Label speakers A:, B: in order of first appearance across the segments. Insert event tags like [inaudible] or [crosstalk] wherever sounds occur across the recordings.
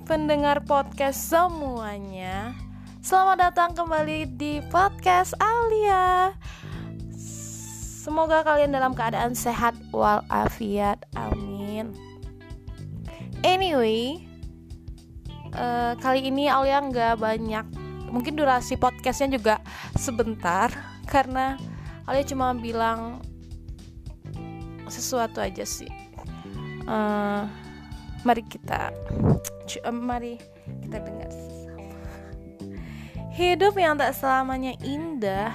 A: pendengar podcast semuanya. Selamat datang kembali di podcast Alia. Semoga kalian dalam keadaan sehat walafiat. Amin. Anyway uh, Kali ini Alia nggak banyak. Mungkin durasi podcastnya juga sebentar Karena Alia cuma bilang Sesuatu aja sih. Uh, Mari kita Mari kita dengar Hidup yang tak selamanya indah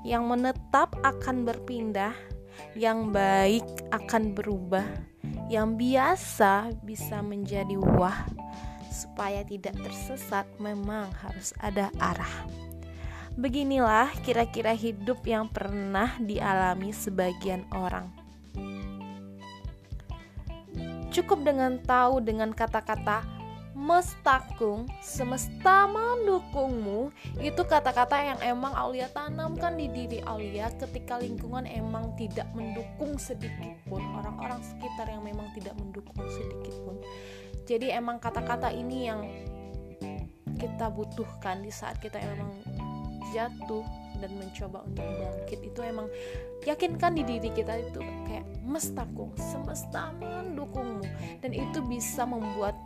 A: Yang menetap akan berpindah Yang baik akan berubah Yang biasa bisa menjadi wah Supaya tidak tersesat memang harus ada arah. Beginilah kira-kira hidup yang pernah dialami sebagian orang Cukup dengan tahu dengan kata-kata mestakung, semesta mendukungmu. Itu kata-kata yang emang Aulia tanamkan di diri Aulia ketika lingkungan emang tidak mendukung sedikit pun. Orang-orang sekitar yang memang tidak mendukung sedikit pun. Jadi emang kata-kata ini yang kita butuhkan di saat kita emang jatuh dan mencoba untuk bangkit. Itu emang yakinkan di diri kita itu kayak mestakung semesta mendukungmu. Dan itu bisa membuat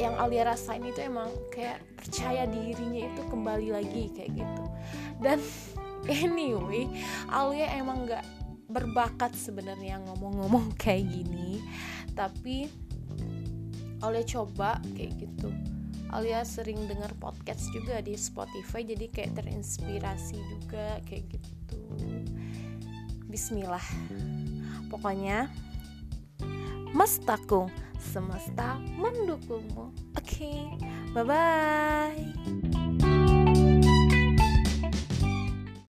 A: yang Alia rasain itu emang kayak percaya dirinya itu kembali lagi kayak gitu. Dan [laughs] anyway Alia emang nggak berbakat sebenarnya ngomong-ngomong kayak gini tapi Alia coba kayak gitu Alia sering dengar podcast juga di Spotify jadi kayak terinspirasi juga kayak gitu. Bismillah. Pokoknya Mas Takung semesta mendukungmu. Oke okay, bye bye